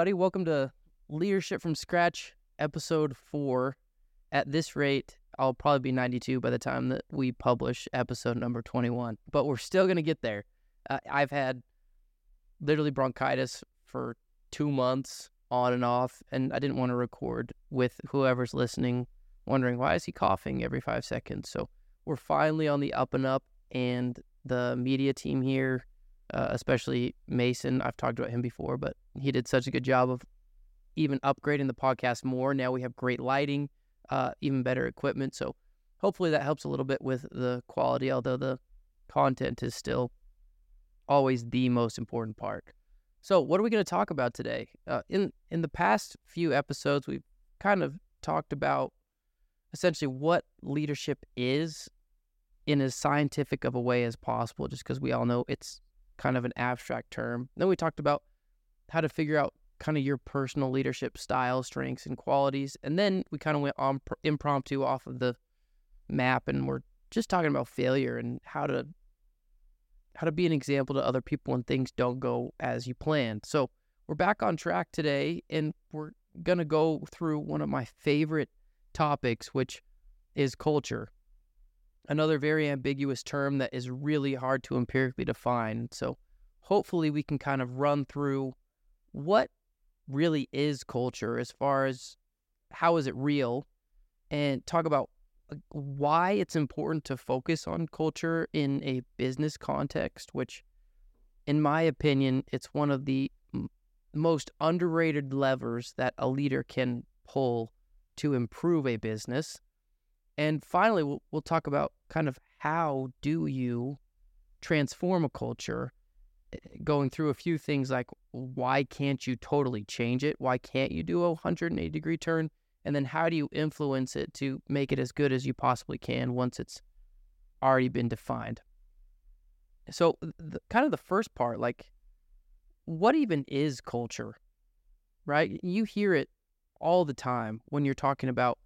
everybody. Welcome to Leadership from Scratch, episode four. At this rate, I'll probably be 92 by the time that we publish episode number 21, but we're still going to get there. Uh, I've had literally bronchitis for two months on and off, and I didn't want to record with whoever's listening, wondering why is he coughing every five seconds. So we're finally on the up and up, and the media team here uh, especially Mason. I've talked about him before, but he did such a good job of even upgrading the podcast more. Now we have great lighting, uh, even better equipment. So hopefully that helps a little bit with the quality, although the content is still always the most important part. So what are we going to talk about today? Uh, in in the past few episodes, we've kind of talked about essentially what leadership is in as scientific of a way as possible, just because we all know it's kind of an abstract term. Then we talked about how to figure out kind of your personal leadership style, strengths, and qualities. And then we kind of went on pr- impromptu off of the map and we're just talking about failure and how to how to be an example to other people when things don't go as you planned. So we're back on track today and we're gonna go through one of my favorite topics, which is culture another very ambiguous term that is really hard to empirically define. So hopefully we can kind of run through what really is culture as far as how is it real and talk about uh, why it's important to focus on culture in a business context which in my opinion it's one of the most underrated levers that a leader can pull to improve a business and finally, we'll, we'll talk about kind of how do you transform a culture, eh, going through a few things like why can't you totally change it? Why can't you do a 180 degree turn? And then how do you influence it to make it as good as you possibly can once it's already been defined? So, the, kind of the first part, like, what even is culture, right? You hear it all the time when you're talking about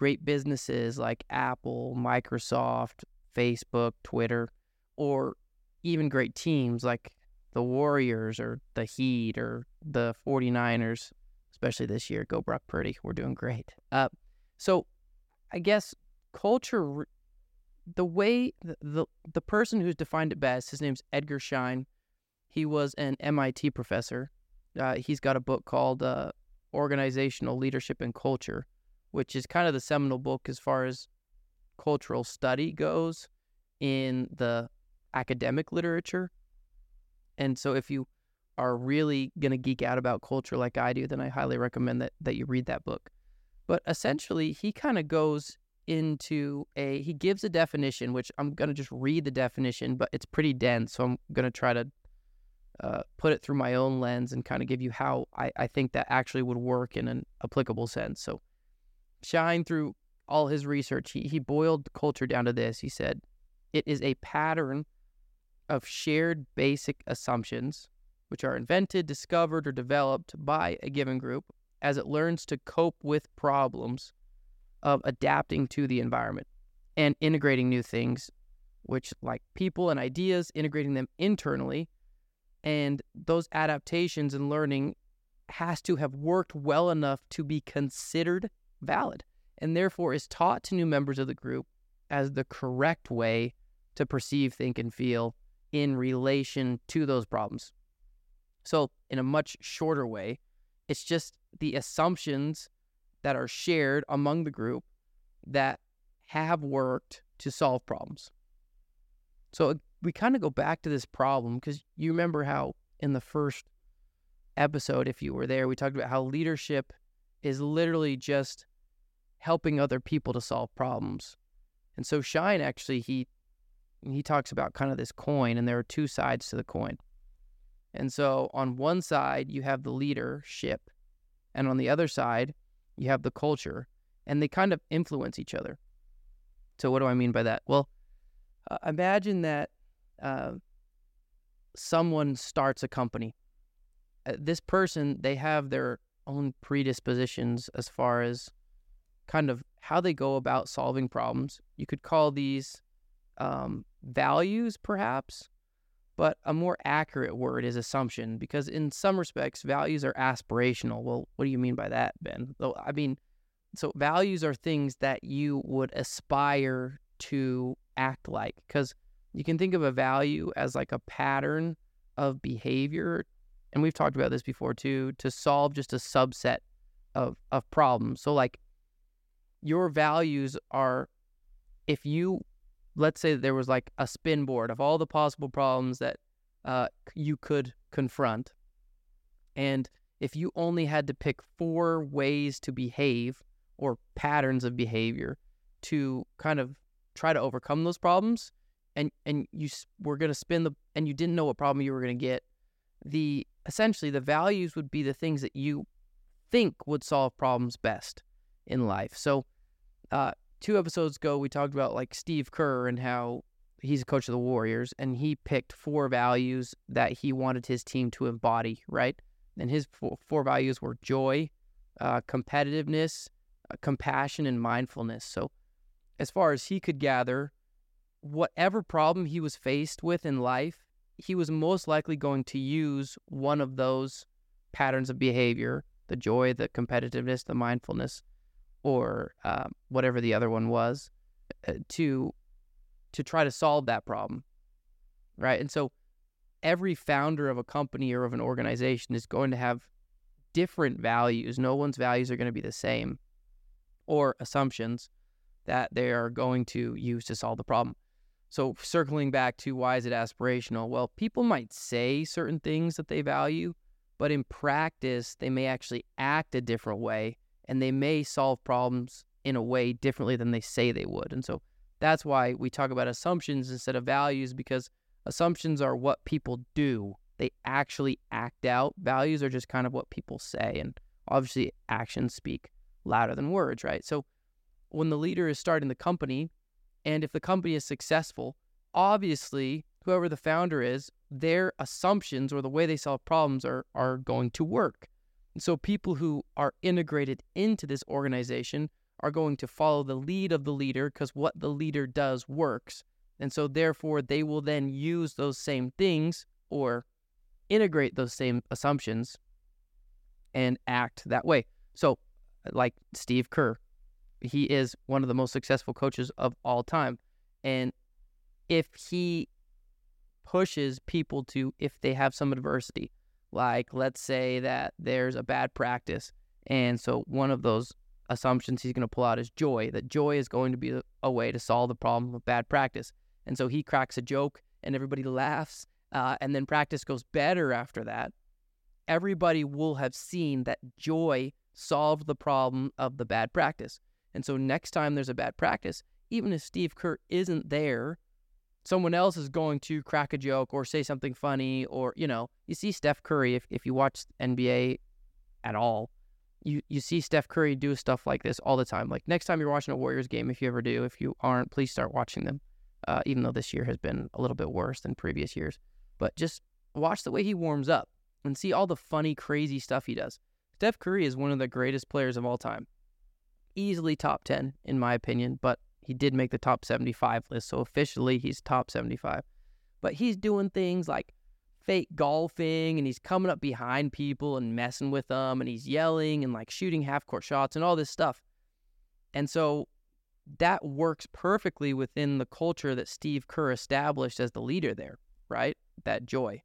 great businesses like Apple, Microsoft, Facebook, Twitter, or even great teams like the Warriors or the Heat or the 49ers, especially this year. Go Brock Purdy. We're doing great. Uh, so I guess culture, the way the, the, the person who's defined it best, his name's Edgar Schein. He was an MIT professor. Uh, he's got a book called uh, Organizational Leadership and Culture which is kind of the seminal book as far as cultural study goes in the academic literature. And so if you are really going to geek out about culture like I do, then I highly recommend that that you read that book. But essentially, he kind of goes into a he gives a definition which I'm going to just read the definition, but it's pretty dense, so I'm going to try to uh, put it through my own lens and kind of give you how I, I think that actually would work in an applicable sense. So Schein through all his research, he, he boiled culture down to this. He said, it is a pattern of shared basic assumptions, which are invented, discovered, or developed by a given group as it learns to cope with problems of adapting to the environment and integrating new things, which, like people and ideas, integrating them internally. And those adaptations and learning has to have worked well enough to be considered valid and therefore is taught to new members of the group as the correct way to perceive, think, and feel in relation to those problems. So, in a much shorter way, it's just the assumptions that are shared among the group that have worked to solve problems. So, we kind of go back to this problem because you remember how in the first episode, if you were there, we talked about how leadership is literally just helping other people to solve problems. And so Schein actually he he talks about kind of this coin and there are two sides to the coin. And so on one side you have the leadership and on the other side you have the culture and they kind of influence each other. So what do I mean by that? Well, uh, imagine that uh, someone starts a company. Uh, this person they have their own predispositions as far as kind of how they go about solving problems. You could call these um, values, perhaps, but a more accurate word is assumption because in some respects values are aspirational. Well, what do you mean by that, Ben? I mean, so values are things that you would aspire to act like because you can think of a value as like a pattern of behavior and we've talked about this before too to solve just a subset of of problems so like your values are if you let's say there was like a spin board of all the possible problems that uh, you could confront and if you only had to pick four ways to behave or patterns of behavior to kind of try to overcome those problems and and you were going to spin the and you didn't know what problem you were going to get the essentially the values would be the things that you think would solve problems best in life. So uh, two episodes ago we talked about like steve kerr and how he's a coach of the warriors and he picked four values that he wanted his team to embody right? And his four, values were joy uh, competitiveness uh, compassion and mindfulness. So as far as he could gather whatever problem he was faced with in life, he was most likely going to use one of those patterns of behavior the joy, the competitiveness, the mindfulness, or uh, whatever the other one was uh, to to try to solve that problem right? And so every founder of a company or of an organization is going to have different values. No one's values are going to be the same or assumptions that they are going to use to solve the problem. So, circling back to why is it aspirational? Well, people might say certain things that they value, but in practice, they may actually act a different way and they may solve problems in a way differently than they say they would. And so that's why we talk about assumptions instead of values because assumptions are what people do. They actually act out. Values are just kind of what people say. And obviously, actions speak louder than words, right? So when the leader is starting the company, and if the company is successful, obviously, whoever the founder is, their assumptions or the way they solve problems are, are going to work. And so people who are integrated into this organization are going to follow the lead of the leader because what the leader does works. And so therefore they will then use those same things or integrate those same assumptions and act that way. So like Steve Kerr, he is one of the most successful coaches of all time. And if he pushes people to, if they have some adversity, like let's say that there's a bad practice, and so one of those assumptions he's going to pull out is joy, that joy is going to be a way to solve the problem of bad practice. And so he cracks a joke and everybody laughs, uh, and then practice goes better after that. Everybody will have seen that joy solved the problem of the bad practice. And so next time there's a bad practice, even if Steve Kerr isn't there, someone else is going to crack a joke or say something funny or, you know, you see Steph Curry if, if you watch NBA at all, you, you see Steph Curry do stuff like this all the time. Like next time you're watching a Warriors game, if you ever do, if you aren't, please start watching them. Uh, even though this year has been a little bit worse than previous years. But just watch the way he warms up and see all the funny, crazy stuff he does. Steph Curry is one of the greatest players of all time easily top 10 in my opinion, but he did make the top 75 list. So officially he's top 75. But he's doing things like fake golfing and he's coming up behind people and messing with them and he's yelling and like shooting half court shots and all this stuff. And so that works perfectly within the culture that Steve Kerr established as the leader there, right? That joy.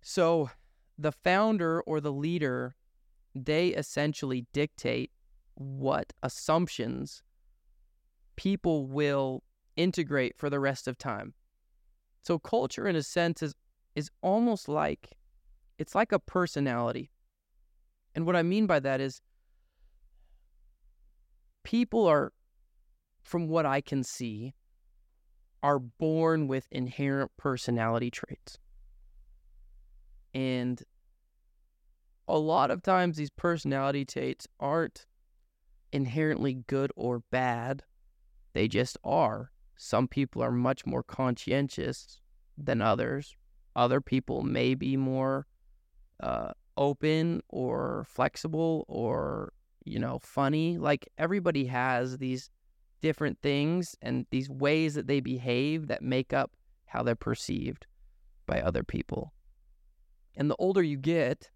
So the founder or the leader, they essentially dictate what assumptions people will integrate for the rest of time. So culture in a sense is is almost like it's like a personality. And what I mean by that is people are from what I can see are born with inherent personality traits. And a lot of times these personality traits aren't inherently good or bad. They just are. Some people are much more conscientious than others. Other people may be more uh, open or flexible or, you know, funny. Like everybody has these different things and these ways that they behave that make up how they're perceived. by other people. And the older you get,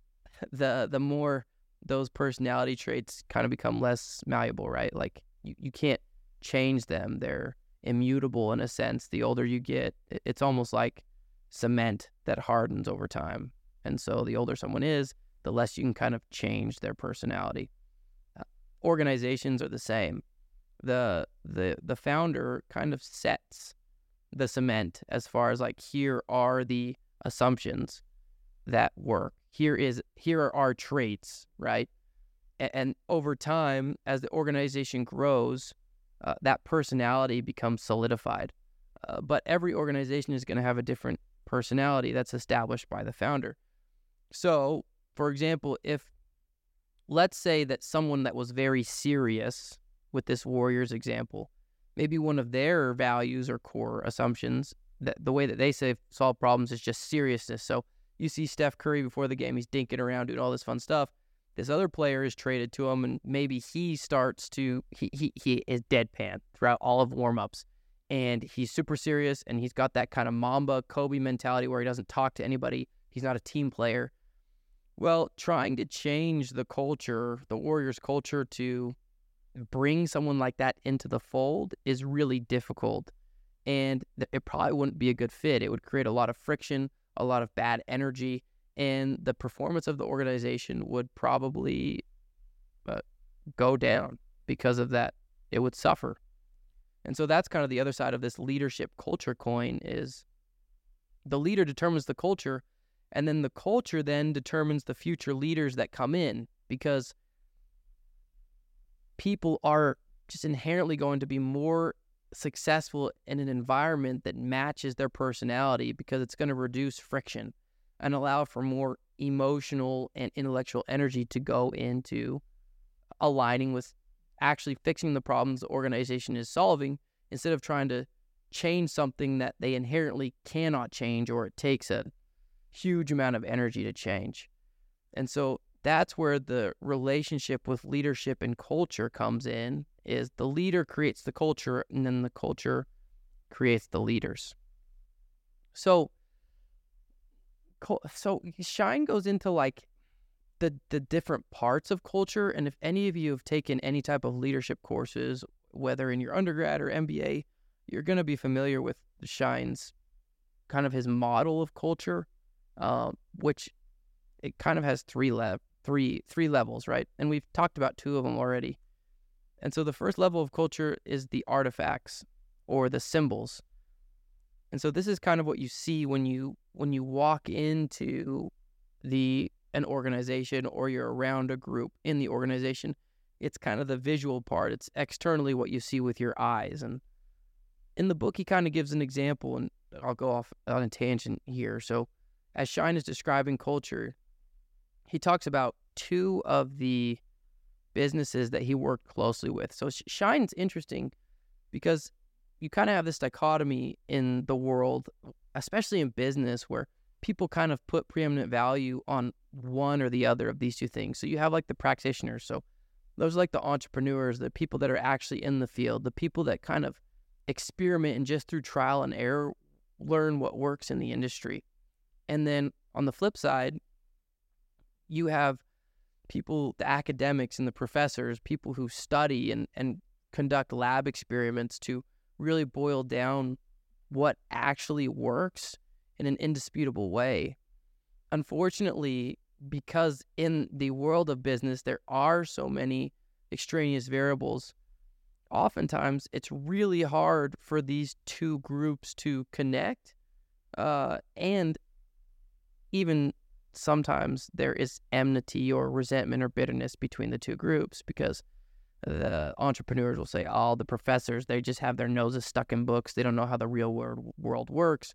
the the more those personality traits kind of become less malleable, right? Like you, you can't change them. They're immutable in a sense. The older you get, it's almost like cement that hardens over time. And so the older someone is, the less you can kind of change their personality. Uh, organizations are the same. The the the founder kind of sets the cement as far as like here are the assumptions that work. Here is here are our traits, right? And, and over time, as the organization grows, uh, that personality becomes solidified. Uh, but every organization is going to have a different personality that's established by the founder. So, for example, if let's say that someone that was very serious with this Warriors example, maybe one of their values or core assumptions that the way that they say solve problems is just seriousness. So you see Steph Curry before the game, he's dinking around doing all this fun stuff. This other player is traded to him, and maybe he starts to he he, he is deadpan throughout all of warmups, and he's super serious, and he's got that kind of Mamba Kobe mentality where he doesn't talk to anybody. He's not a team player. Well, trying to change the culture, the Warriors culture, to bring someone like that into the fold is really difficult. And it probably wouldn't be a good fit. It would create a lot of friction, a lot of bad energy, and the performance of the organization would probably uh, go down because of that. It would suffer. And so that's kind of the other side of this leadership culture coin is the leader determines the culture and then the culture then determines the future leaders that come in because people are just inherently going to be more successful in an environment that matches their personality because it's going to reduce friction and allow for more emotional and intellectual energy to go into aligning with actually fixing the problems the organization is solving instead of trying to change something that they inherently cannot change or it takes a huge amount of energy to change. And so that's where the relationship with leadership and culture comes in is the leader creates the culture and then the culture creates the leaders. So so Schein goes into like the the different parts of culture and if any of you have taken any type of leadership courses whether in your undergrad or MBA you're going to be familiar with Schein's kind of his model of culture uh, which it kind of has three le- three three levels, right? And we've talked about two of them already. And so the first level of culture is the artifacts or the symbols. And so this is kind of what you see when you when you walk into the an organization or you're around a group in the organization. It's kind of the visual part. It's externally what you see with your eyes. And in the book, he kind of gives an example, and I'll go off on a tangent here. So as Schein is describing culture, he talks about two of the businesses that he worked closely with. So Schein's interesting because you kind of have this dichotomy in the world, especially in business, where people kind of put preeminent value on one or the other of these two things. So you have like the practitioners. So those are like the entrepreneurs, the people that are actually in the field, the people that kind of experiment and just through trial and error learn what works in the industry. And then on the flip side, you have people, the academics and the professors, people who study and, and conduct lab experiments to really boil down what actually works in an indisputable way. Unfortunately, because in the world of business, there are so many extraneous variables, oftentimes it's really hard for these two groups to connect. Uh, and even sometimes there is enmity or resentment or bitterness between the two groups because the entrepreneurs will say, "Oh, the professors they just have their noses stuck in books. They don't know how the real world world works."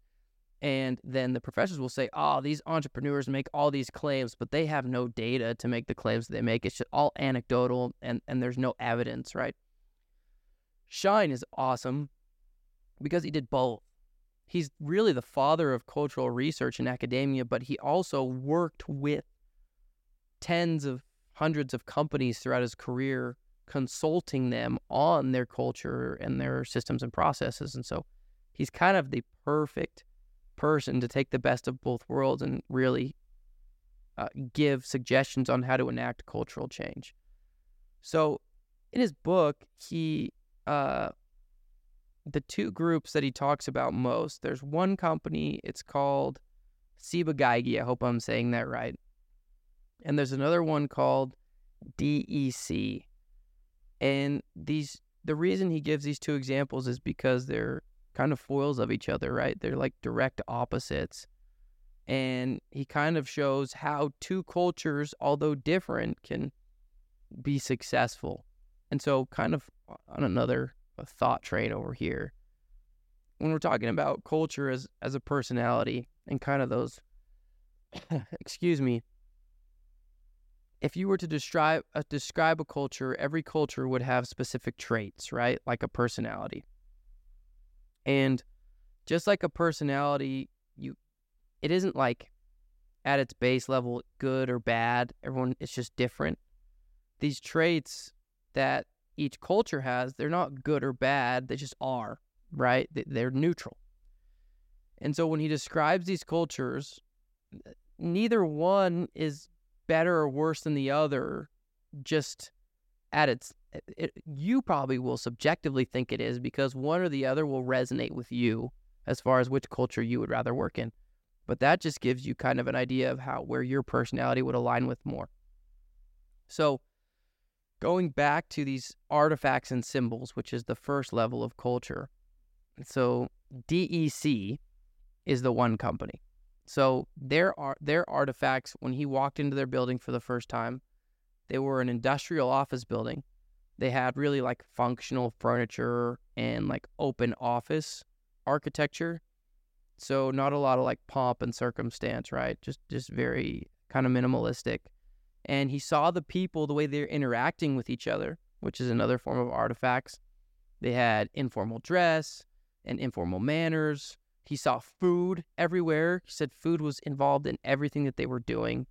And then the professors will say, "Oh, these entrepreneurs make all these claims, but they have no data to make the claims they make. It's just all anecdotal, and and there's no evidence, right?" Schein is awesome because he did both he's really the father of cultural research in academia, but he also worked with tens of hundreds of companies throughout his career, consulting them on their culture and their systems and processes. And so he's kind of the perfect person to take the best of both worlds and really uh, give suggestions on how to enact cultural change. So, in his book, he uh, the two groups that he talks about most. There's one company. It's called Ciba-Geigy. I hope I'm saying that right. And there's another one called DEC. And these the reason he gives these two examples is because they're kind of foils of each other, right? They're like direct opposites. And he kind of shows how two cultures, although different, can be successful. And so, kind of on another thought train over here, when we're talking about culture as, as a personality and kind of those, excuse me, if you were to describe uh, describe a culture, every culture would have specific traits, right? Like a personality. And just like a personality, you it isn't like at its base level good or bad. Everyone it's just different. These traits that each culture has, they're not good or bad, they just are, right? They're neutral. And so when he describes these cultures, neither one is better or worse than the other just at its it, you probably will subjectively think it is because one or the other will resonate with you as far as which culture you would rather work in. But that just gives you kind of an idea of how where your personality would align with more. So going back to these artifacts and symbols which is the first level of culture so DEC is the one company so their are their artifacts when he walked into their building for the first time, they were an industrial office building. They had really like functional furniture and like open office architecture. So not a lot of like pomp and circumstance, right? Just just very kind of minimalistic. And he saw the people the way they're interacting with each other, which is another form of artifacts. They had informal dress and informal manners he saw food everywhere. He said food was involved in everything that they were doing.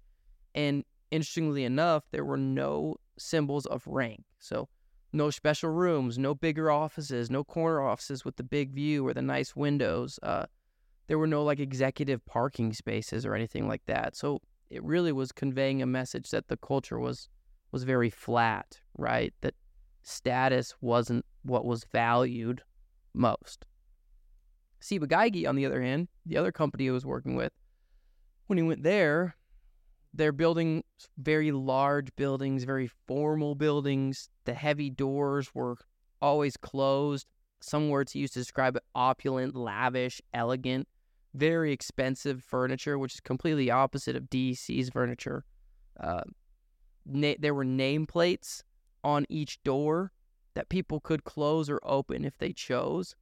And interestingly enough, there were no symbols of rank. So, no special rooms, no bigger offices, no corner offices with the big view or the nice windows. Uh, there were no like executive parking spaces or anything like that. So, it really was conveying a message that the culture was was very flat, right? That status wasn't what was valued most. Ciba-Geigy, on the other hand, the other company he was working with, when he went there, they're building very large buildings, very formal buildings. The heavy doors were always closed. Some words he used to describe it opulent, lavish, elegant, very expensive furniture, which is completely opposite of DC's furniture. Uh, na- there were nameplates on each door that people could close or open if they chose.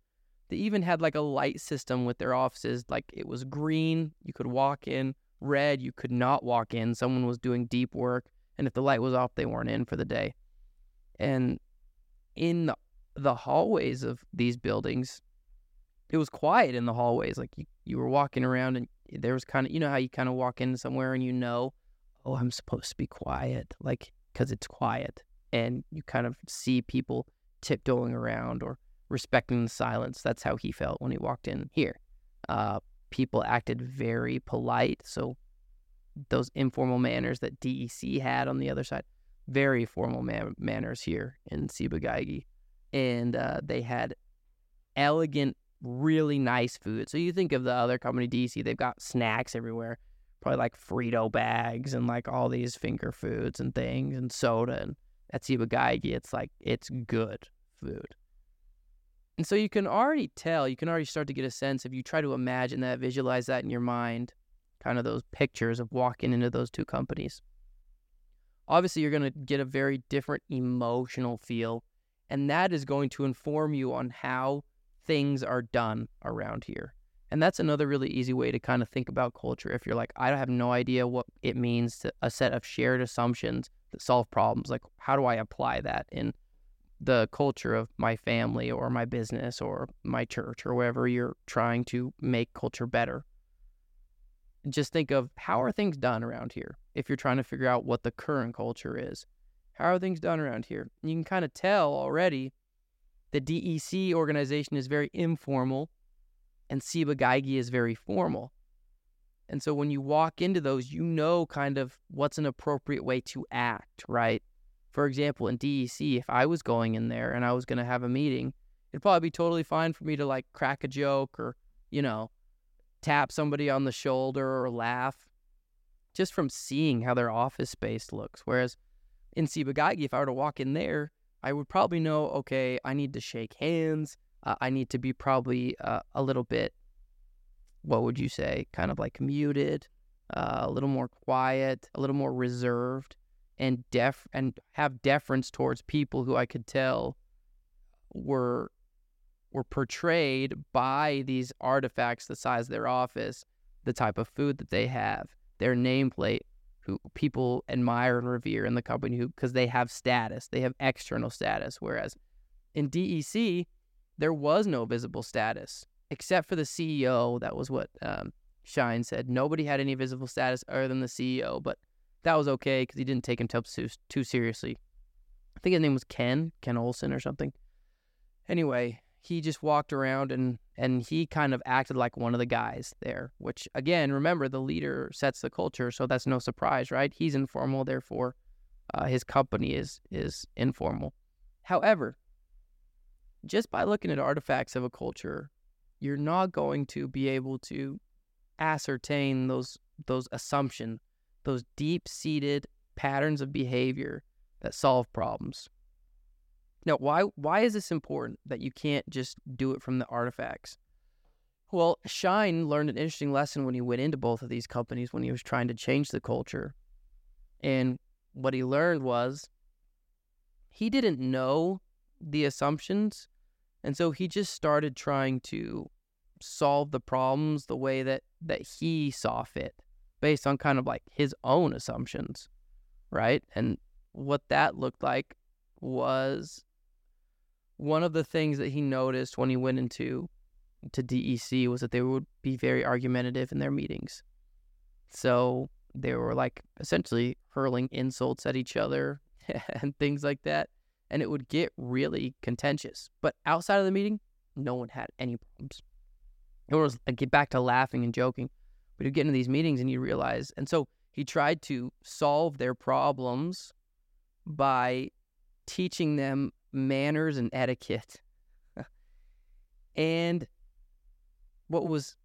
They even had like a light system with their offices. Like it was green, you could walk in, red, you could not walk in. Someone was doing deep work. And if the light was off, they weren't in for the day. And in the, the hallways of these buildings, it was quiet in the hallways. Like you, you were walking around and there was kind of, you know, how you kind of walk into somewhere and you know, oh, I'm supposed to be quiet, like, because it's quiet. And you kind of see people tiptoeing around or respecting the silence. That's how he felt when he walked in here. Uh, people acted very polite. So those informal manners that DEC had on the other side, very formal man- manners here in Ciba-Geigy. And uh, they had elegant, really nice food. So you think of the other company, DEC, they've got snacks everywhere, probably like Frito bags and like all these finger foods and things and soda. And at Ciba-Geigy, it's like, it's good food. And so you can already tell, you can already start to get a sense if you try to imagine that, visualize that in your mind, kind of those pictures of walking into those two companies. Obviously, you're going to get a very different emotional feel, and that is going to inform you on how things are done around here. And that's another really easy way to kind of think about culture. If you're like, I have no idea what it means to a set of shared assumptions that solve problems, like, how do I apply that in the culture of my family or my business or my church or wherever you're trying to make culture better. Just think of how are things done around here if you're trying to figure out what the current culture is. How are things done around here? You can kind of tell already the DEC organization is very informal. and Ciba Geigy is very formal. And so when you walk into those, you know kind of what's an appropriate way to act, right? For example, in DEC, if I was going in there and I was going to have a meeting, it'd probably be totally fine for me to like crack a joke or, you know, tap somebody on the shoulder or laugh just from seeing how their office space looks. Whereas in Ciba-Geigy, if I were to walk in there, I would probably know, okay, I need to shake hands. Uh, I need to be probably uh, a little bit, what would you say, kind of like muted, uh, a little more quiet, a little more reserved, and def and have deference towards people who I could tell were were portrayed by these artifacts the size of their office, the type of food that they have, their nameplate, who people admire and revere in the company who because they have status, they have external status. Whereas in DEC, there was no visible status except for the CEO. That was what um, Schein said. Nobody had any visible status other than the CEO, but that was okay because he didn't take himself too, too seriously. I think his name was Ken, Ken Olsen or something. Anyway, he just walked around and and he kind of acted like one of the guys there which again remember the leader sets the culture so that's no surprise right he's informal therefore uh, his company is is informal however just by looking at artifacts of a culture you're not going to be able to ascertain those those assumptions those deep seated patterns of behavior that solve problems now, why why is this important that you can't just do it from the artifacts? Well, Schein learned an interesting lesson when he went into both of these companies when he was trying to change the culture. And what he learned was he didn't know the assumptions. And so he just started trying to solve the problems the way that, that he saw fit based on kind of like his own assumptions. Right. And what that looked like was one of the things that he noticed when he went into to DEC was that they would be very argumentative in their meetings. So they were like essentially hurling insults at each other and things like that. And it would get really contentious. But outside of the meeting, no one had any problems. It was like get back to laughing and joking. But you get into these meetings and you realize, and so he tried to solve their problems by teaching them manners and etiquette. and what was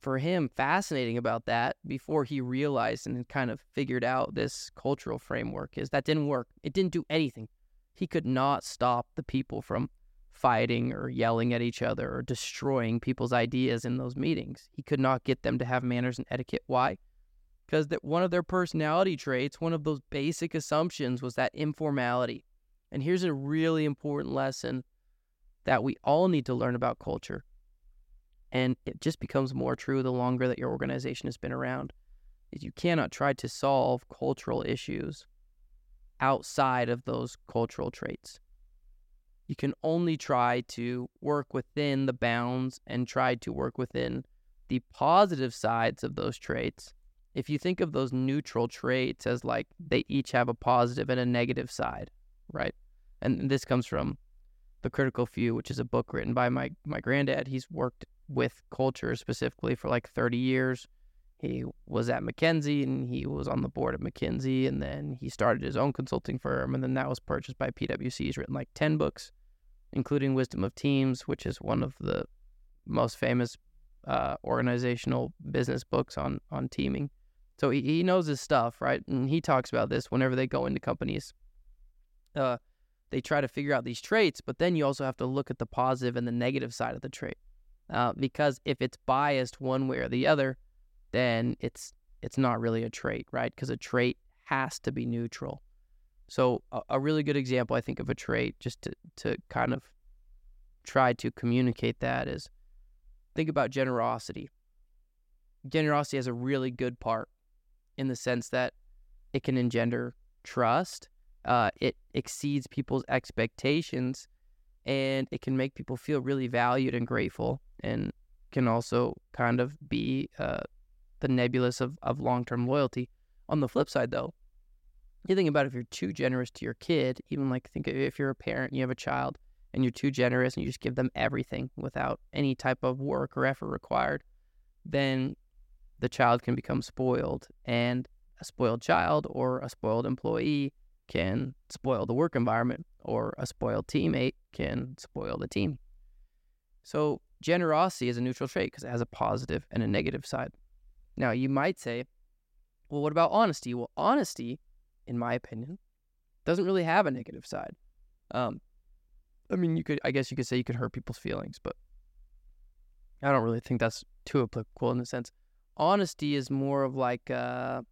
for him fascinating about that before he realized and kind of figured out this cultural framework is that didn't work. It didn't do anything. He could not stop the people from fighting or yelling at each other or destroying people's ideas in those meetings. He could not get them to have manners and etiquette. Why? Because that one of their personality traits, one of those basic assumptions was that informality. And here's a really important lesson that we all need to learn about culture. And it just becomes more true the longer that your organization has been around. Is you cannot try to solve cultural issues outside of those cultural traits. You can only try to work within the bounds and try to work within the positive sides of those traits. If you think of those neutral traits as like they each have a positive and a negative side, right? And this comes from The Critical Few, which is a book written by my, my granddad. He's worked with culture specifically for like 30 years. He was at McKinsey and he was on the board of McKinsey. And then he started his own consulting firm. And then that was purchased by PwC. He's written like 10 books, including Wisdom of Teams, which is one of the most famous uh, organizational business books on, on teaming. So he, he knows his stuff, right? And he talks about this whenever they go into companies. Uh, they try to figure out these traits, but then you also have to look at the positive and the negative side of the trait. Uh, because if it's biased one way or the other, then it's it's not really a trait, right? Because a trait has to be neutral. So a, a, really good example, I think, of a trait, just to to kind of try to communicate that is think about generosity. Generosity has a really good part in the sense that it can engender trust uh, it exceeds people's expectations and it can make people feel really valued and grateful and can also kind of be uh, the nebulous of, of long-term loyalty on the flip side though you think about if you're too generous to your kid even like think if you're a parent you have a child and you're too generous and you just give them everything without any type of work or effort required, then the child can become spoiled. And a spoiled child or a spoiled employee can spoil the work environment, or a spoiled teammate can spoil the team. So, generosity is a neutral trait because it has a positive and a negative side. Now, you might say, well, what about honesty? Well, honesty, in my opinion, doesn't really have a negative side. Um, I mean, you could, I guess you could say you could hurt people's feelings, but I don't really think that's too applicable in the sense. Honesty is more of like, uh,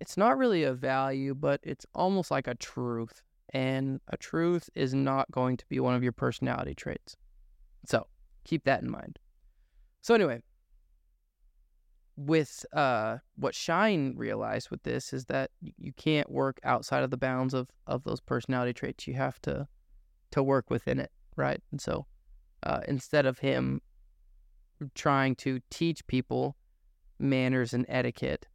it's not really a value, but it's almost like a truth. And a truth is not going to be one of your personality traits. So keep that in mind. So, anyway, with uh, what Schein realized with this is that you can't work outside of the bounds of, of those personality traits. You have to to work within it, right? And so uh, instead of him trying to teach people manners and etiquette,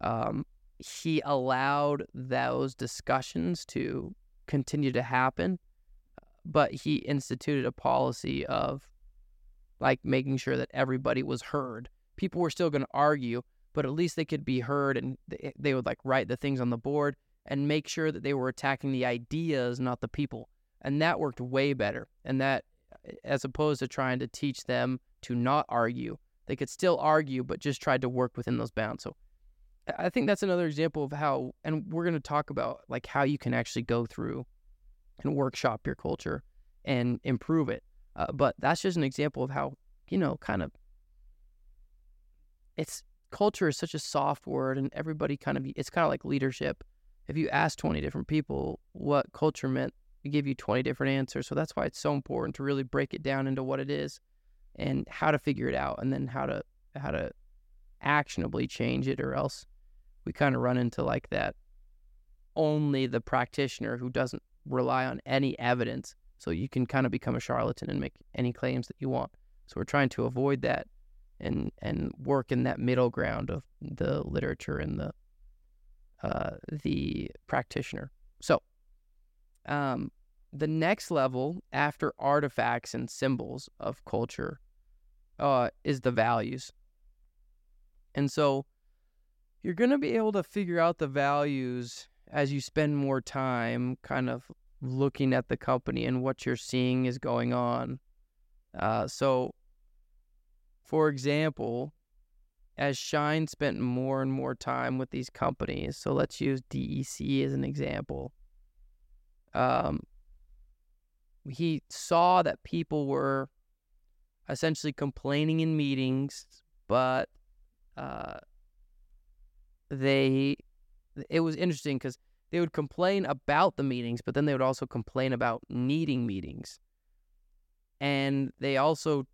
um, he allowed those discussions to continue to happen, but he instituted a policy of like making sure that everybody was heard people were still going to argue, but at least they could be heard and they, they would like write the things on the board and make sure that they were attacking the ideas, not the people. And that worked way better. And that, as opposed to trying to teach them to not argue, they could still argue, but just tried to work within those bounds. So I think that's another example of how, and we're going to talk about like how you can actually go through and workshop your culture and improve it. Uh, but that's just an example of how, you know, kind of it's culture is such a soft word and everybody kind of it's kind of like leadership. If you ask 20 different people what culture meant they give you 20 different answers. So that's why it's so important to really break it down into what it is and how to figure it out and then how to how to actionably change it or else we kind of run into like that only the practitioner who doesn't rely on any evidence. So you can kind of become a charlatan and make any claims that you want. So we're trying to avoid that and and work in that middle ground of the literature and the uh, the practitioner. So, um, the next level after artifacts and symbols of culture uh, is the values. And so, you're going to be able to figure out the values as you spend more time kind of looking at the company and what you're seeing is going on. Uh, so, for example, as Schein spent more and more time with these companies, so let's use DEC as an example. Um, he saw that people were essentially complaining in meetings, but uh, they it was interesting because they would complain about the meetings, but then they would also complain about needing meetings, and they also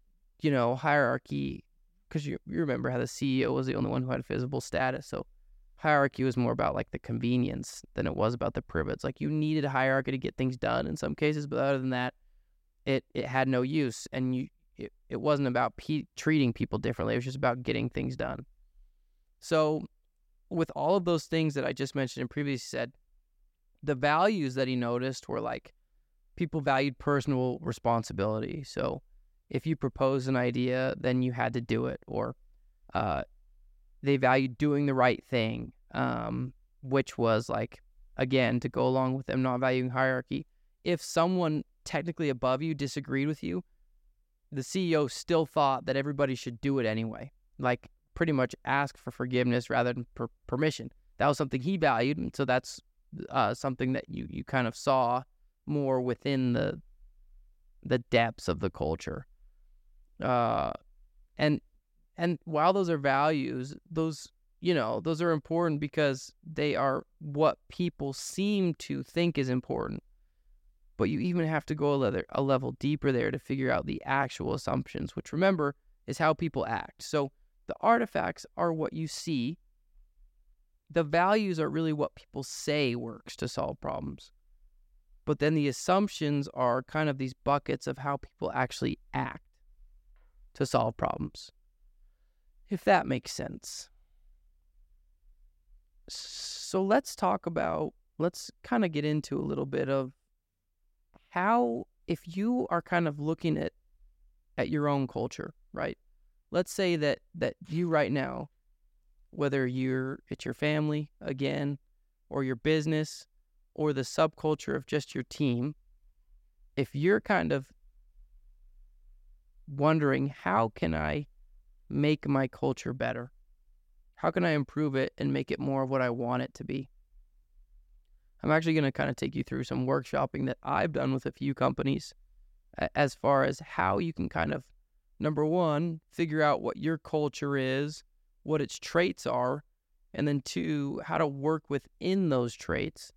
you know, hierarchy, because you, you remember how the CEO was the only one who had visible status. So hierarchy was more about like the convenience than it was about the privilege. Like you needed hierarchy to get things done in some cases, but other than that, it, it had no use. And you, it, it wasn't about pe- treating people differently. It was just about getting things done. So with all of those things that I just mentioned and previously said, the values that he noticed were like people valued personal responsibility. So if you propose an idea, then you had to do it, or uh, they valued doing the right thing, um, which was like again to go along with them not valuing hierarchy. If someone technically above you disagreed with you, the CEO still thought that everybody should do it anyway. Like pretty much ask for forgiveness rather than per- permission. That was something he valued, and so that's uh, something that you you kind of saw more within the the depths of the culture. Uh, and and while those are values, those you know those are important because they are what people seem to think is important. But you even have to go a level, a level deeper there to figure out the actual assumptions, which remember is how people act. So the artifacts are what you see. The values are really what people say works to solve problems. But then the assumptions are kind of these buckets of how people actually act to solve problems. If that makes sense. So let's talk about, let's kind of get into a little bit of how if you are kind of looking at at your own culture, right? Let's say that that you right now, whether you're it's your family again, or your business, or the subculture of just your team, if you're kind of wondering how can I make my culture better? How can I improve it and make it more of what I want it to be? I'm actually going to kind of take you through some workshopping that I've done with a few companies as far as how you can kind of, number one, figure out what your culture is, what its traits are, and then two, how to work within those traits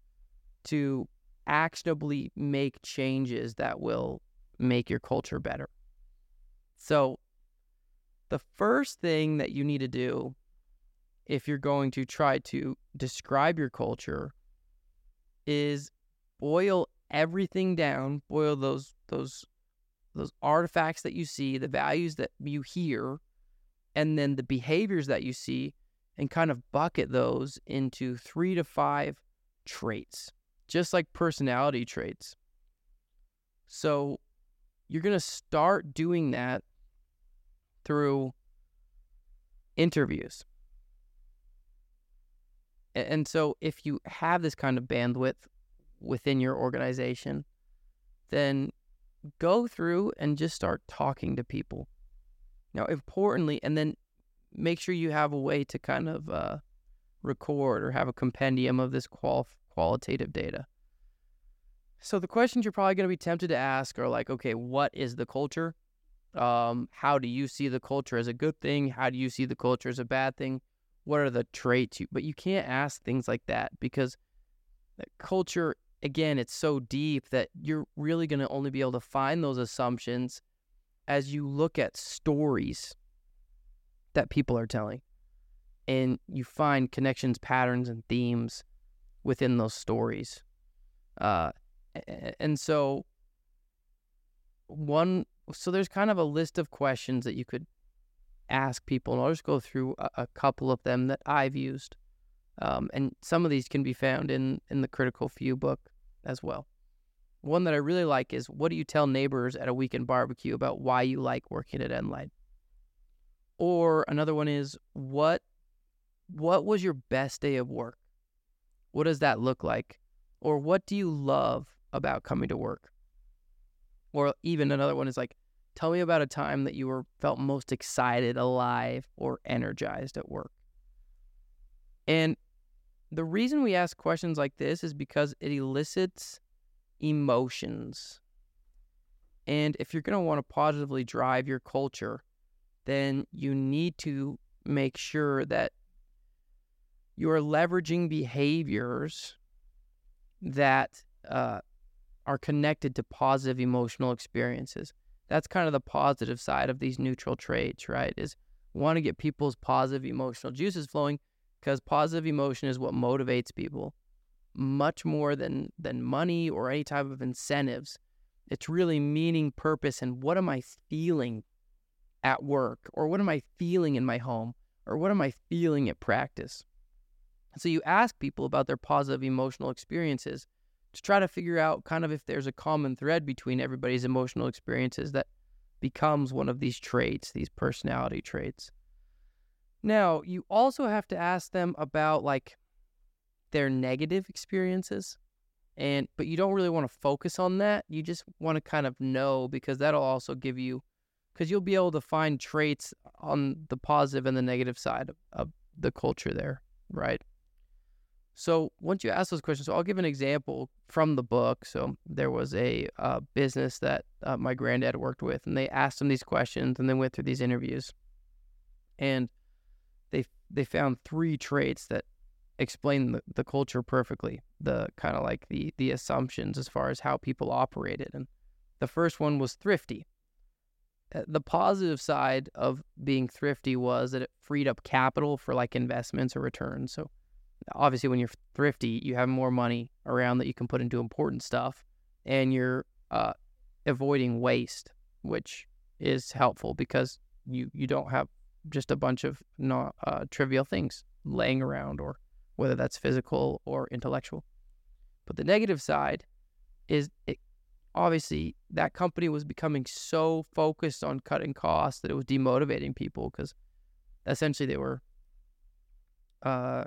to actionably make changes that will make your culture better. So, the first thing that you need to do if you're going to try to describe your culture is boil everything down, boil those those those artifacts that you see, the values that you hear, and then the behaviors that you see and kind of bucket those into 3 to 5 traits, just like personality traits. So, you're going to start doing that through interviews. And so, if you have this kind of bandwidth within your organization, then go through and just start talking to people. Now, importantly, and then make sure you have a way to kind of uh, record or have a compendium of this qual- qualitative data. So, the questions you're probably going to be tempted to ask are like, okay, what is the culture? Um, how do you see the culture as a good thing? How do you see the culture as a bad thing? what are the traits you but you can't ask things like that because the culture again it's so deep that you're really going to only be able to find those assumptions as you look at stories that people are telling and you find connections patterns and themes within those stories uh, and so one so there's kind of a list of questions that you could ask people, and I'll just go through a, a couple of them that I've used. Um, and some of these can be found in, in the Critical Few book as well. One that I really like is what do you tell neighbors at a weekend barbecue about why you like working at Nlight? Or another one is what what was your best day of work? What does that look like? Or what do you love about coming to work? Or even another one is like Tell me about a time that you were felt most excited, alive, or energized at work. And the reason we ask questions like this is because it elicits emotions. And if you're going to want to positively drive your culture, then you need to make sure that you're leveraging behaviors that uh, are connected to positive emotional experiences that's kind of the positive side of these neutral traits, right? Is want to get people's positive emotional juices flowing because positive emotion is what motivates people much more than than money or any type of incentives. It's really meaning, purpose, and what am I feeling at work, or what am I feeling in my home, or what am I feeling at practice. So you ask people about their positive emotional experiences, to try to figure out kind of if there's a common thread between everybody's emotional experiences that becomes one of these traits, these personality traits. Now, you also have to ask them about like their negative experiences. And but you don't really want to focus on that. You just want to kind of know because that'll also give you because you'll be able to find traits on the positive and the negative side of, of the culture there, right? So once you ask those questions, so I'll give an example from the book. So there was a uh, business that uh, my granddad worked with, and they asked him these questions, and then went through these interviews, and they they found three traits that explain the, the culture perfectly. The kind of like the the assumptions as far as how people operated, and the first one was thrifty. Uh, the positive side of being thrifty was that it freed up capital for like investments or returns. So obviously when you're thrifty, you have more money around that you can put into important stuff, and you're uh, avoiding waste, which is helpful because you you don't have just a bunch of not uh, trivial things laying around, or whether that's physical or intellectual. But the negative side is it obviously that company was becoming so focused on cutting costs that it was demotivating people because essentially they were uh,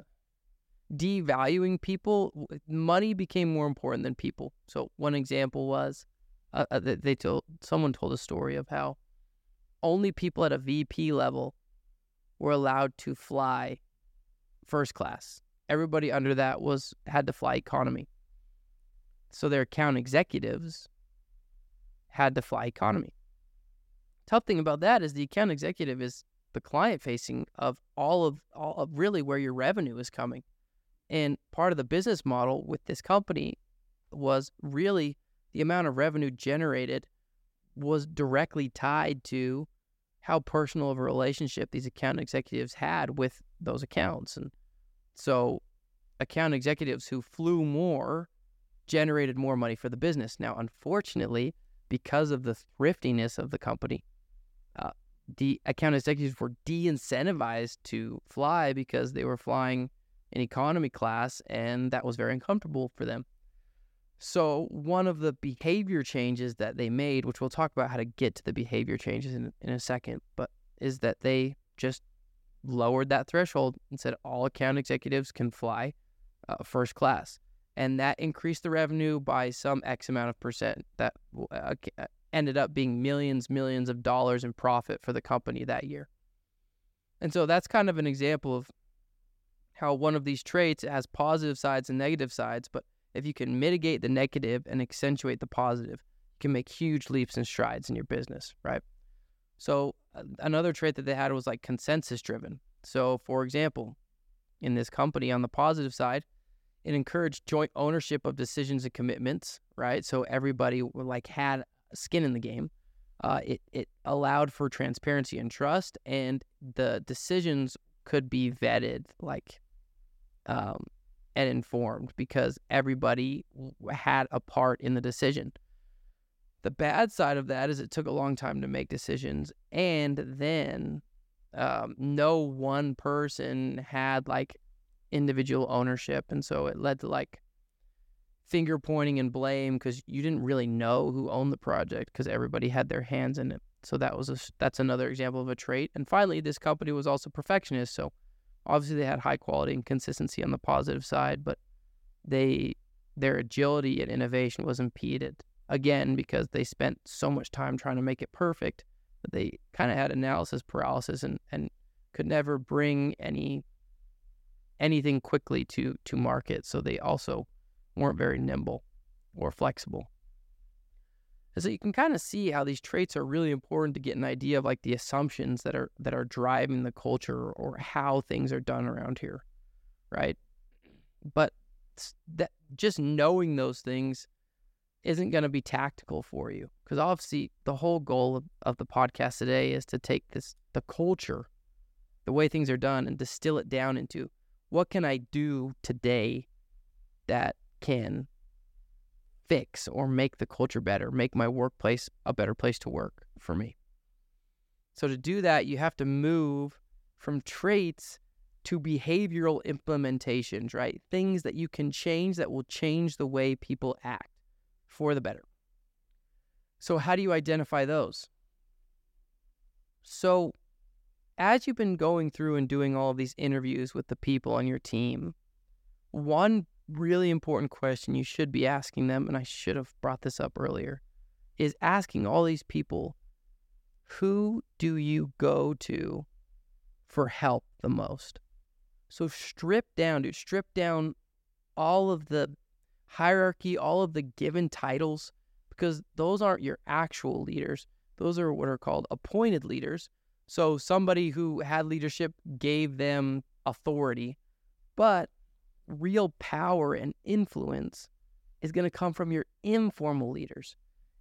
devaluing people. Money became more important than people. So one example was uh, uh they told someone told a story of how only people at a VP level were allowed to fly first class. Everybody under that was had to fly economy. So their account executives had to fly economy. Tough thing about that is the account executive is the client facing of all of all of really where your revenue is coming. And part of the business model with this company was really the amount of revenue generated was directly tied to how personal of a relationship these account executives had with those accounts. And so account executives who flew more generated more money for the business. Now, unfortunately, because of the thriftiness of the company, uh, the account executives were de incentivized to fly because they were flying in economy class and that was very uncomfortable for them. So, one of the behavior changes that they made, which we'll talk about how to get to the behavior changes in, in a second, but is that they just lowered that threshold and said all account executives can fly uh, first class. And that increased the revenue by some X amount of percent. That uh, uh, ended up being millions, millions of dollars in profit for the company that year. And so that's kind of an example of how one of these traits has positive sides and negative sides, but if you can mitigate the negative and accentuate the positive, you can make huge leaps and strides in your business, right? So, uh, another trait that they had was like consensus driven. So, for example, in this company on the positive side, it encouraged joint ownership of decisions and commitments, right? So everybody like had skin in the game. Uh, it it allowed for transparency and trust, and the decisions could be vetted, like um, and informed because everybody had a part in the decision. The bad side of that is it took a long time to make decisions, and then um, no one person had like individual ownership, and so it led to like finger pointing and blame because you didn't really know who owned the project because everybody had their hands in it. So that was a that's another example of a trait. And finally, this company was also perfectionist, so Obviously, they had high quality and consistency on the positive side, but they their agility and innovation was impeded again because they spent so much time trying to make it perfect that they kind of had analysis paralysis and, and could never bring any anything quickly to to market. So they also weren't very nimble or flexible. And so you can kind of see how these traits are really important to get an idea of like the assumptions that are that are driving the culture or how things are done around here, right? But that just knowing those things isn't going to be tactical for you because obviously the whole goal of, of the podcast today is to take this the culture, the way things are done, and distill it down into what can I do today that can fix or make the culture better, make my workplace a better place to work for me. So, to do that, you have to move from traits to behavioral implementations, right? Things that you can change that will change the way people act for the better. So, how do you identify those? So, as you've been going through and doing all these interviews with the people on your team, one really important question you should be asking them, and I should have brought this up earlier, is asking all these people, who do you go to for help the most? So strip down, dude, strip down all of the hierarchy, all of the given titles, because those aren't your actual leaders. Those are what are called appointed leaders. So somebody who had leadership gave them authority, but real power and influence is going to come from your informal leaders.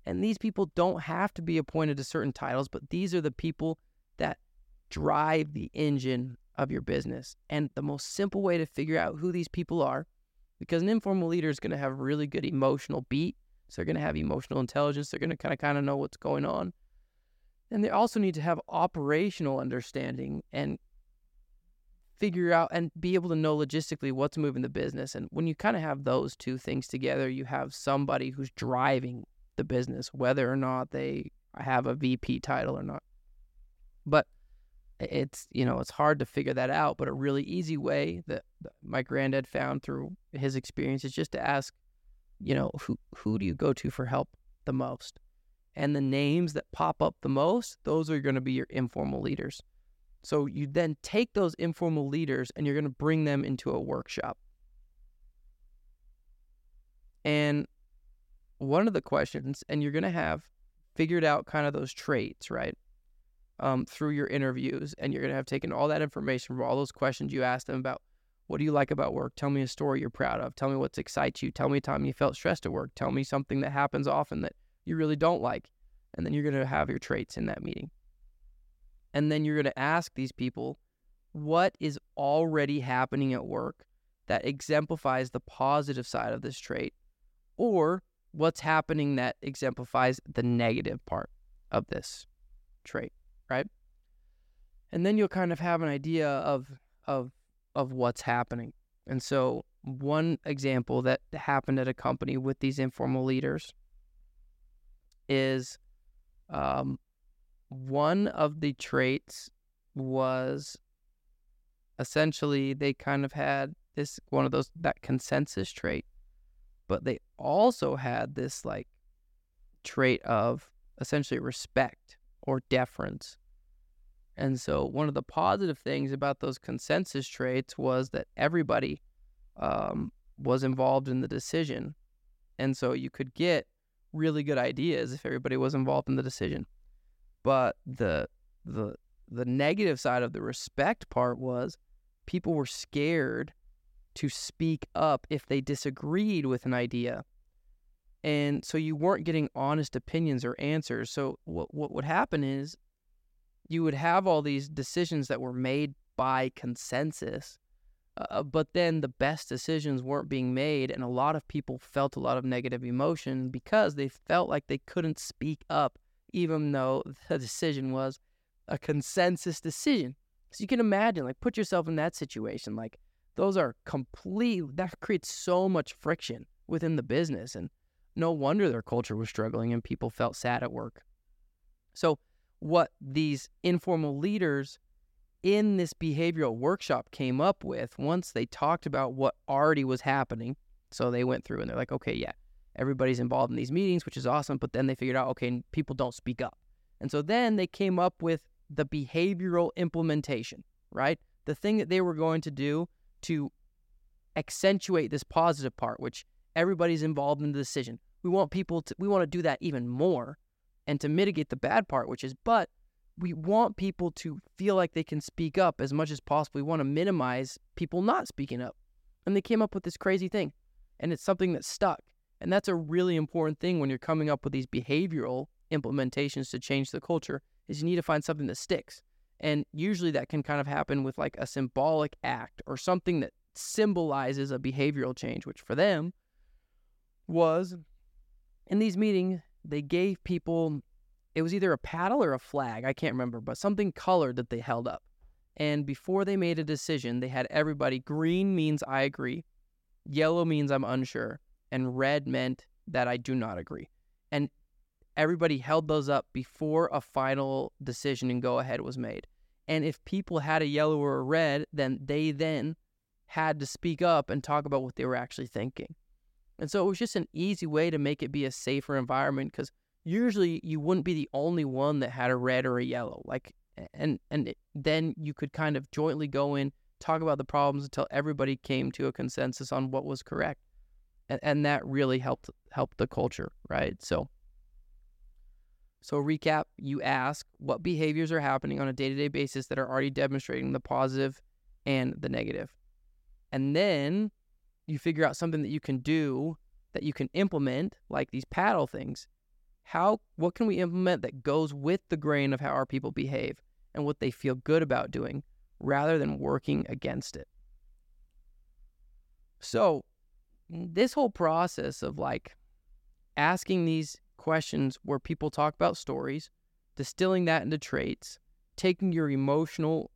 And these people don't have to be appointed to certain titles, but these are the people that drive the engine of your business. And the most simple way to figure out who these people are, because an informal leader is going to have really good emotional beat. So they're going to have emotional intelligence. They're going to kind of kind of know what's going on. And they also need to have operational understanding and figure out and be able to know logistically what's moving the business. And when you kind of have those two things together, you have somebody who's driving the business, whether or not they have a VP title or not. But it's you know it's hard to figure that out. But a really easy way that, my granddad found through his experience is just to ask, you know, who who do you go to for help the most? And the names that pop up the most, those are going to be your informal leaders. So you then take those informal leaders and you're going to bring them into a workshop. And one of the questions, and you're going to have figured out kind of those traits, right? Um, through your interviews, and you're going to have taken all that information from all those questions you asked them about what do you like about work? Tell me a story you're proud of. Tell me what excites you. Tell me a time you felt stressed at work. Tell me something that happens often that you really don't like. And then you're going to have your traits in that meeting. And then you're going to ask these people what is already happening at work that exemplifies the positive side of this trait, or what's happening that exemplifies the negative part of this trait, right? And then you'll kind of have an idea of of of what's happening. And so one example that happened at a company with these informal leaders is um, one of the traits was essentially they kind of had this one of those that consensus trait but they also had this like trait of essentially respect or deference. And so one of the positive things about those consensus traits was that everybody um, was involved in the decision. And so you could get really good ideas if everybody was involved in the decision but the the the negative side of the respect part was people were scared to speak up if they disagreed with an idea. And so you weren't getting honest opinions or answers. So what what would happen is you would have all these decisions that were made by consensus, uh, but then the best decisions weren't being made, and a lot of people felt a lot of negative emotion because they felt like they couldn't speak up even though the decision was a consensus decision. So you can imagine, like, put yourself in that situation. Like, those are complete, that creates so much friction within the business. And no wonder their culture was struggling and people felt sad at work. So, what these informal leaders in this behavioral workshop came up with once they talked about what already was happening. So, they went through and they're like, okay, yeah, everybody's involved in these meetings, which is awesome. But then they figured out, okay, people don't speak up. And so then they came up with the behavioral implementation, right? The thing that they were going to do to accentuate this positive part, which everybody's involved in the decision. We want people to, we want to do that even more and to mitigate the bad part, which is, but we want people to feel like they can speak up as much as possible. We want to minimize people not speaking up. And they came up with this crazy thing. And it's something that stuck. And that's a really important thing when you're coming up with these behavioral implementations to change the culture is you need to find something that sticks. And usually that can kind of happen with like a symbolic act or something that symbolizes a behavioral change, which for them was in these meetings, they gave people, it was either a paddle or a flag, I can't remember, but something colored that they held up. And before they made a decision, they had everybody green means I agree, yellow means I'm unsure, and red meant that I do not agree. And everybody held those up before a final decision and go ahead was made. And if people had a yellow or a red, then they then had to speak up and talk about what they were actually thinking. And so it was just an easy way to make it be a safer environment because usually you wouldn't be the only one that had a red or a yellow. Like, and and it, then you could kind of jointly go in, talk about the problems until everybody came to a consensus on what was correct and, and that really helped help the culture, right? So so recap, you ask what behaviors are happening on a day-to-day basis that are already demonstrating the positive and the negative. And then you figure out something that you can do that you can implement like these paddle things. How what can we implement that goes with the grain of how our people behave and what they feel good about doing rather than working against it? So, this whole process of like asking these questions where people talk about stories, distilling that into traits, taking your emotional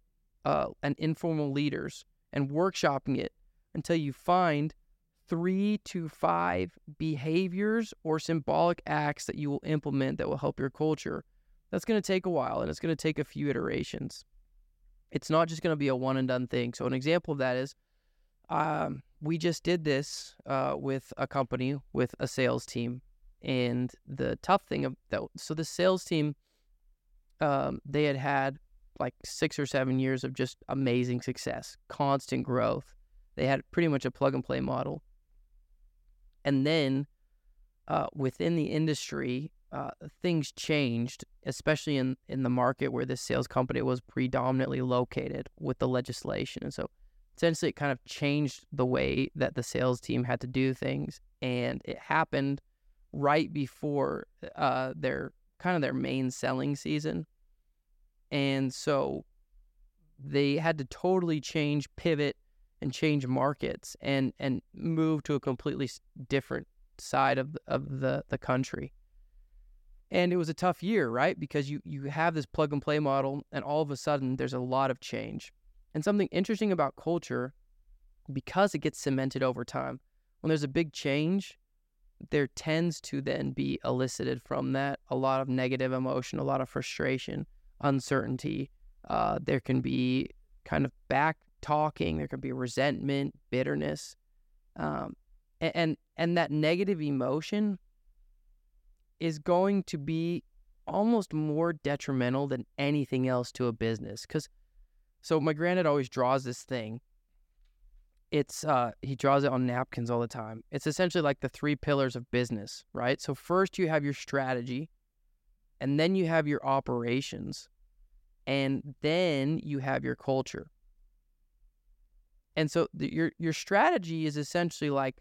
uh, and informal leaders and workshopping it until you find three to five behaviors or symbolic acts that you will implement that will help your culture. That's going to take a while and it's going to take a few iterations. It's not just going to be a one and done thing. So, an example of that is um, we just did this uh, with a company with a sales team. And the tough thing of that, so the sales team, um, they had had like six or seven years of just amazing success, constant growth. They had pretty much a plug and play model. And then uh, within the industry, uh, things changed, especially in, in the market where this sales company was predominantly located with the legislation. And so essentially it kind of changed the way that the sales team had to do things. And it happened right before uh, their kind of their main selling season. And so they had to totally change, pivot, and change markets and and move to a completely different side of of the the country. And it was a tough year, right? Because you you have this plug and play model and all of a sudden there's a lot of change. And something interesting about culture because it gets cemented over time. When there's a big change, there tends to then be elicited from that a lot of negative emotion, a lot of frustration, uncertainty. Uh, there can be kind of back talking. There can be resentment, bitterness, um, and, and and that negative emotion is going to be almost more detrimental than anything else to a business. Because so my granddad always draws this thing. It's uh, he draws it on napkins all the time. It's essentially like the three pillars of business, right? So first you have your strategy, and then you have your operations, and then you have your culture. And so the, your your strategy is essentially like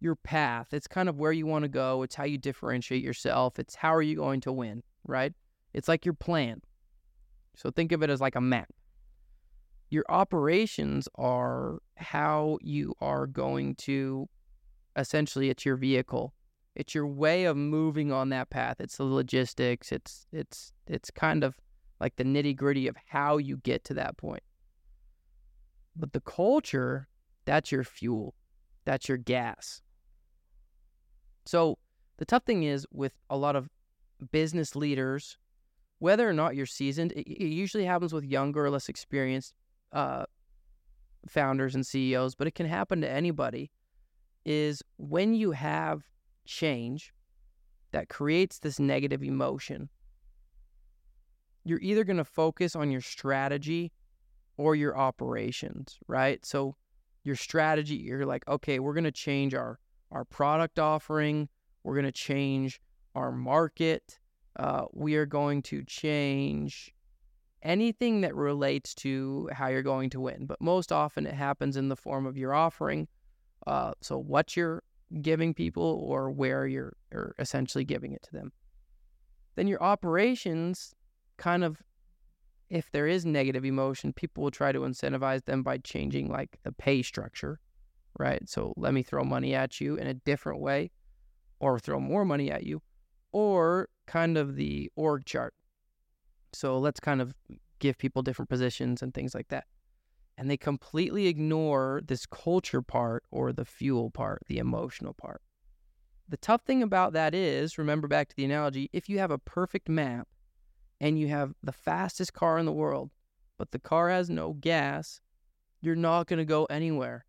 your path. It's kind of where you want to go. It's how you differentiate yourself. It's how are you going to win, right? It's like your plan. So think of it as like a map. Your operations are how you are going to essentially it's your vehicle. It's your way of moving on that path. It's the logistics. It's it's it's kind of like the nitty gritty of how you get to that point. But the culture, that's your fuel, that's your gas. So the tough thing is with a lot of business leaders, whether or not you're seasoned, it, it usually happens with younger or less experienced uh, founders and CEOs, but it can happen to anybody. Is when you have change that creates this negative emotion you're either going to focus on your strategy or your operations, right? So your strategy, you're like, okay, we're going to change our our product offering, we're going to change our market, uh, we are going to change anything that relates to how you're going to win. But most often it happens in the form of your offering. Uh, so what you're giving people or where you're, you're essentially giving it to them. Then your operations kind of if there is negative emotion, people will try to incentivize them by changing like the pay structure, right? So let me throw money at you in a different way or throw more money at you or kind of the org chart. So let's kind of give people different positions and things like that. And they completely ignore this culture part or the fuel part, the emotional part. The tough thing about that is, remember back to the analogy, if you have a perfect map and you have the fastest car in the world, but the car has no gas, you're not going to go anywhere.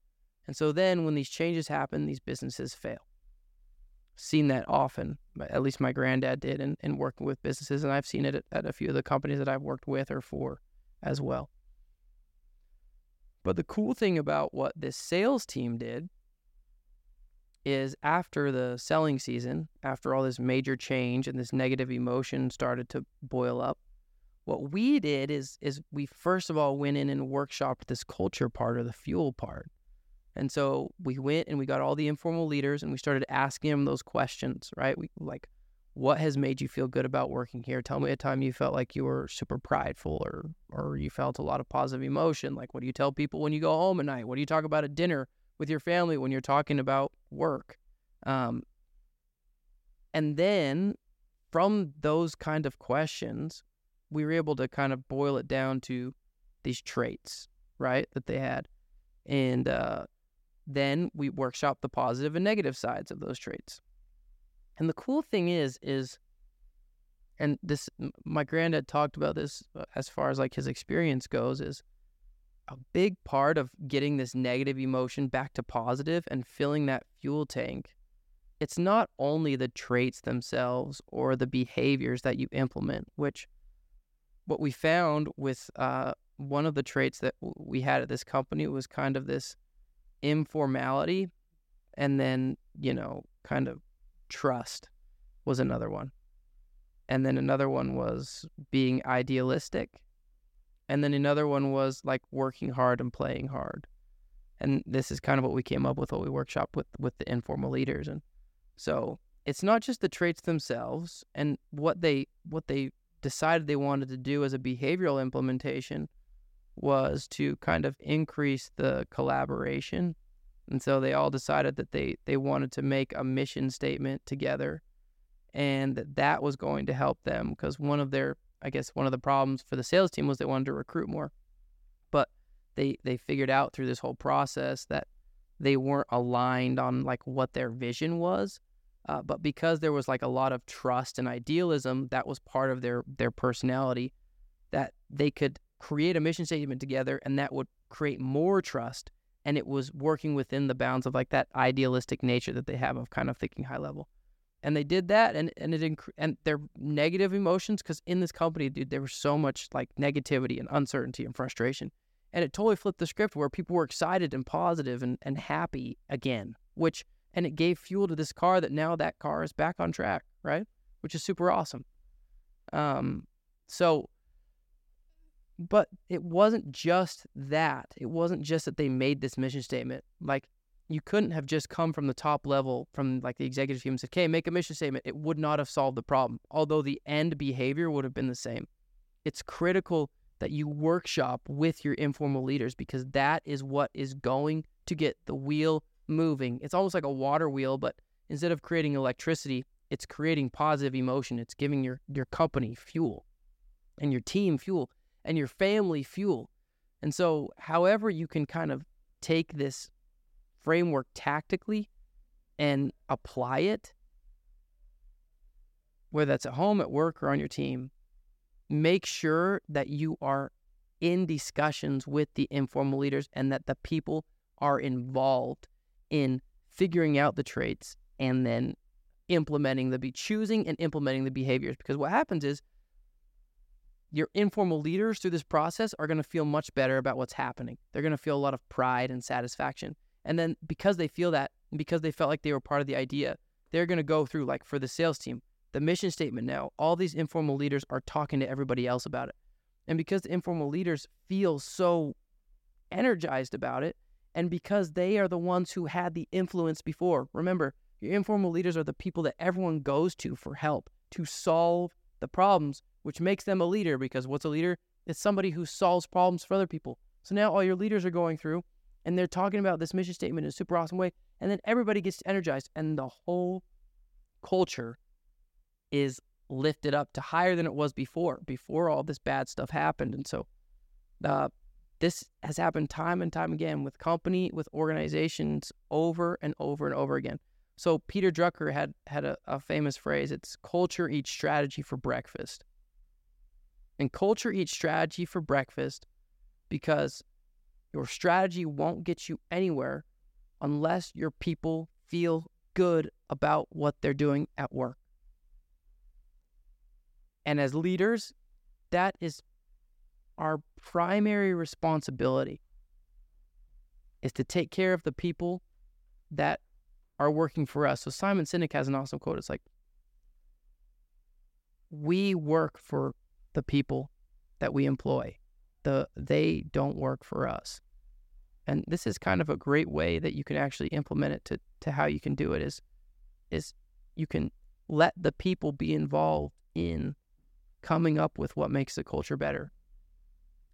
And so then when these changes happen, these businesses fail. Seen that often, at least my granddad did in, in working with businesses, and I've seen it at, at a few of the companies that I've worked with or for as well. But the cool thing about what this sales team did is after the selling season, after all this major change and this negative emotion started to boil up, what we did is is we first of all went in and workshopped this culture part or the fuel part. And so we went and we got all the informal leaders and we started asking them those questions, right? We like what has made you feel good about working here? Tell me a time you felt like you were super prideful or or you felt a lot of positive emotion. Like what do you tell people when you go home at night? What do you talk about at dinner? with your family when you're talking about work. Um, and then from those kind of questions, we were able to kind of boil it down to these traits, right, that they had. And uh, then we workshop the positive and negative sides of those traits. And the cool thing is, is, and this, my granddad talked about this uh, as far as like his experience goes, is a big part of getting this negative emotion back to positive and filling that fuel tank. It's not only the traits themselves or the behaviors that you implement, which what we found with uh, one of the traits that we had at this company was kind of this informality and then, you know, kind of trust was another one. And then another one was being idealistic. And then another one was like working hard and playing hard. And this is kind of what we came up with what we workshop with with the informal leaders. And so it's not just the traits themselves and what they what they decided they wanted to do as a behavioral implementation was to kind of increase the collaboration. And so they all decided that they, they wanted to make a mission statement together and that that was going to help them because one of their, I guess, one of the problems for the sales team was they wanted to recruit more. But they, they figured out through this whole process that they weren't aligned on like what their vision was. Uh, but because there was like a lot of trust and idealism, that was part of their their personality, that they could create a mission statement together and that would create more trust and it was working within the bounds of like that idealistic nature that they have of kind of thinking high level. And they did that and and it inc- and their negative emotions because in this company dude there was so much like negativity and uncertainty and frustration and it totally flipped the script where people were excited and positive and, and happy again which and it gave fuel to this car that now that car is back on track right? Which is super awesome. Um so but it wasn't just that. It wasn't just that they made this mission statement. Like you couldn't have just come from the top level from like the executive team and said, "Okay, make a mission statement." It would not have solved the problem. Although the end behavior would have been the same. It's critical that you workshop with your informal leaders because that is what is going to get the wheel moving. It's almost like a water wheel, but instead of creating electricity, it's creating positive emotion. It's giving your your company fuel and your team fuel and your family fuel. And so, however, you can kind of take this framework tactically and apply it, whether that's at home, at work, or on your team, make sure that you are in discussions with the informal leaders and that the people are involved in figuring out the traits and then implementing the be choosing and implementing the behaviors because what happens is your informal leaders through this process are going to feel much better about what's happening. They're going to feel a lot of pride and satisfaction. And then because they feel that, because they felt like they were part of the idea, they're going to go through, like for the sales team, the mission statement now, all these informal leaders are talking to everybody else about it. And because the informal leaders feel so energized about it, and because they are the ones who had the influence before, remember, your informal leaders are the people that everyone goes to for help to solve the problems which makes them a leader because what's a leader? It's somebody who solves problems for other people. So now all your leaders are going through and they're talking about this mission statement in a super awesome way. And then everybody gets energized and the whole culture is lifted up to higher than it was before, before all this bad stuff happened. And so uh, this has happened time and time again with company, with organizations over and over and over again. So Peter Drucker had had a, a famous phrase. It's culture eats strategy for breakfast. And culture eats strategy for breakfast because your strategy won't get you anywhere unless your people feel good about what they're doing at work. And as leaders, that is our primary responsibility is to take care of the people that are working for us. So Simon Sinek has an awesome quote. It's like, we work for the people that we employ. The they don't work for us. And this is kind of a great way that you can actually implement it to, to how you can do it is is you can let the people be involved in coming up with what makes the culture better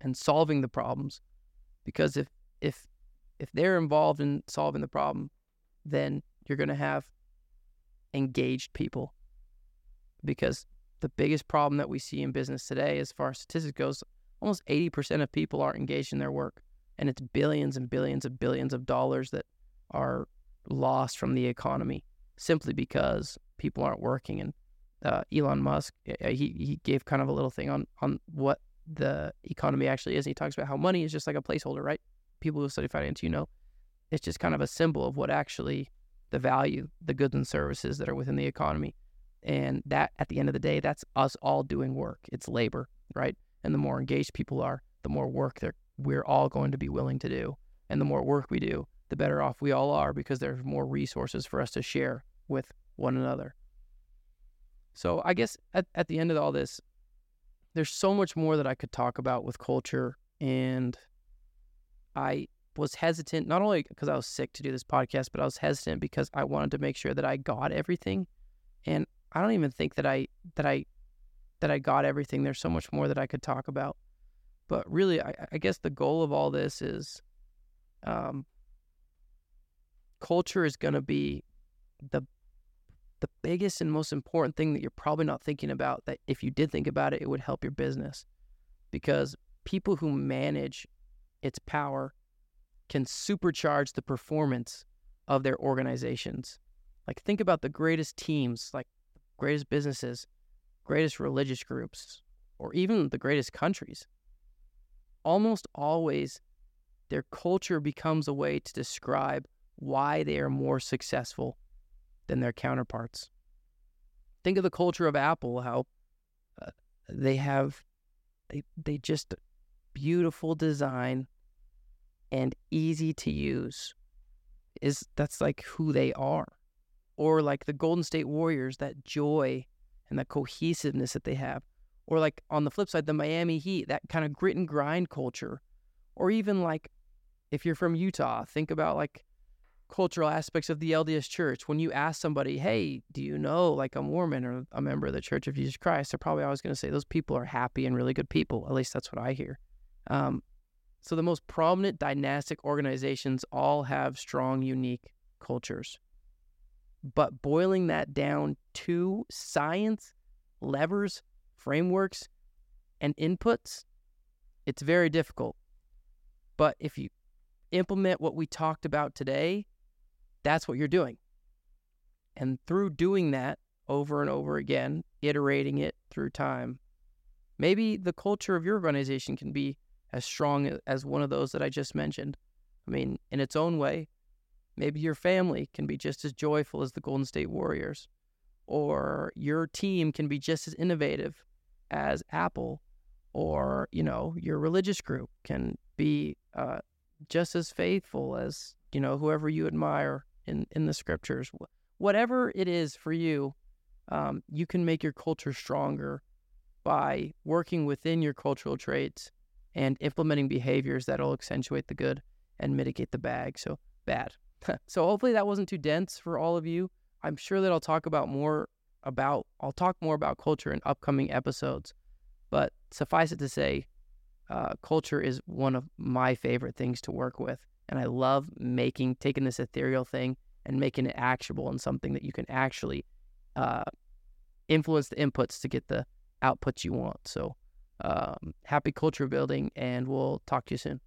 and solving the problems. Because if if if they're involved in solving the problem, then you're going to have engaged people because the biggest problem that we see in business today, as far as statistics goes, almost 80% of people aren't engaged in their work. And it's billions and billions of billions of dollars that are lost from the economy simply because people aren't working. And uh, Elon Musk, he he gave kind of a little thing on on what the economy actually is. And he talks about how money is just like a placeholder, right? People who study finance, you know, it's just kind of a symbol of what actually the value, the goods and services that are within the economy. And that at the end of the day, that's us all doing work. It's labor, right? And the more engaged people are, the more work they're, we're all going to be willing to do. And the more work we do, the better off we all are because there's more resources for us to share with one another. So I guess at, at the end of all this, there's so much more that I could talk about with culture. And I was hesitant, not only because I was sick to do this podcast, but I was hesitant because I wanted to make sure that I got everything. And I don't even think that I that I that I got everything. There's so much more that I could talk about. But really, I, I guess the goal of all this is um, culture is going to be the the biggest and most important thing that you're probably not thinking about that if you did think about it, it would help your business. Because people who manage its power can supercharge the performance of their organizations. Like, think about the greatest teams, like greatest businesses, greatest religious groups, or even the greatest countries. Almost always, their culture becomes a way to describe why they are more successful than their counterparts. Think of the culture of Apple, how uh, they have they they just beautiful design and easy to use. Is that's like who they are. Or like the Golden State Warriors, that joy and that cohesiveness that they have. Or like on the flip side, the Miami Heat, that kind of grit and grind culture. Or even like if you're from Utah, think about like cultural aspects of the LDS church. When you ask somebody, hey, do you know like a Mormon or a member of the Church of Jesus Christ? They're probably always going to say those people are happy and really good people. At least that's what I hear. Um, so the most prominent dynastic organizations all have strong, unique cultures. But boiling that down to science, levers, frameworks, and inputs, it's very difficult. But if you implement what we talked about today, that's what you're doing. And through doing that over and over again, iterating it through time, maybe the culture of your organization can be as strong as one of those that I just mentioned. I mean, in its own way, maybe your family can be just as joyful as the Golden State Warriors, or your team can be just as innovative as Apple, or you know, your religious group can be uh, just as faithful as you know whoever you admire in in the scriptures. Whatever it is for you, um, you can make your culture stronger by working within your cultural traits and implementing behaviors that'll accentuate the good and mitigate the bad. So bad. so hopefully that wasn't too dense for all of you. I'm sure that I'll talk about more about I'll talk more about culture in upcoming episodes. But suffice it to say, uh, culture is one of my favorite things to work with. And I love making, taking this ethereal thing and making it actionable and something that you can actually uh, influence the inputs to get the outputs you want. So, um, happy culture building, and we'll talk to you soon.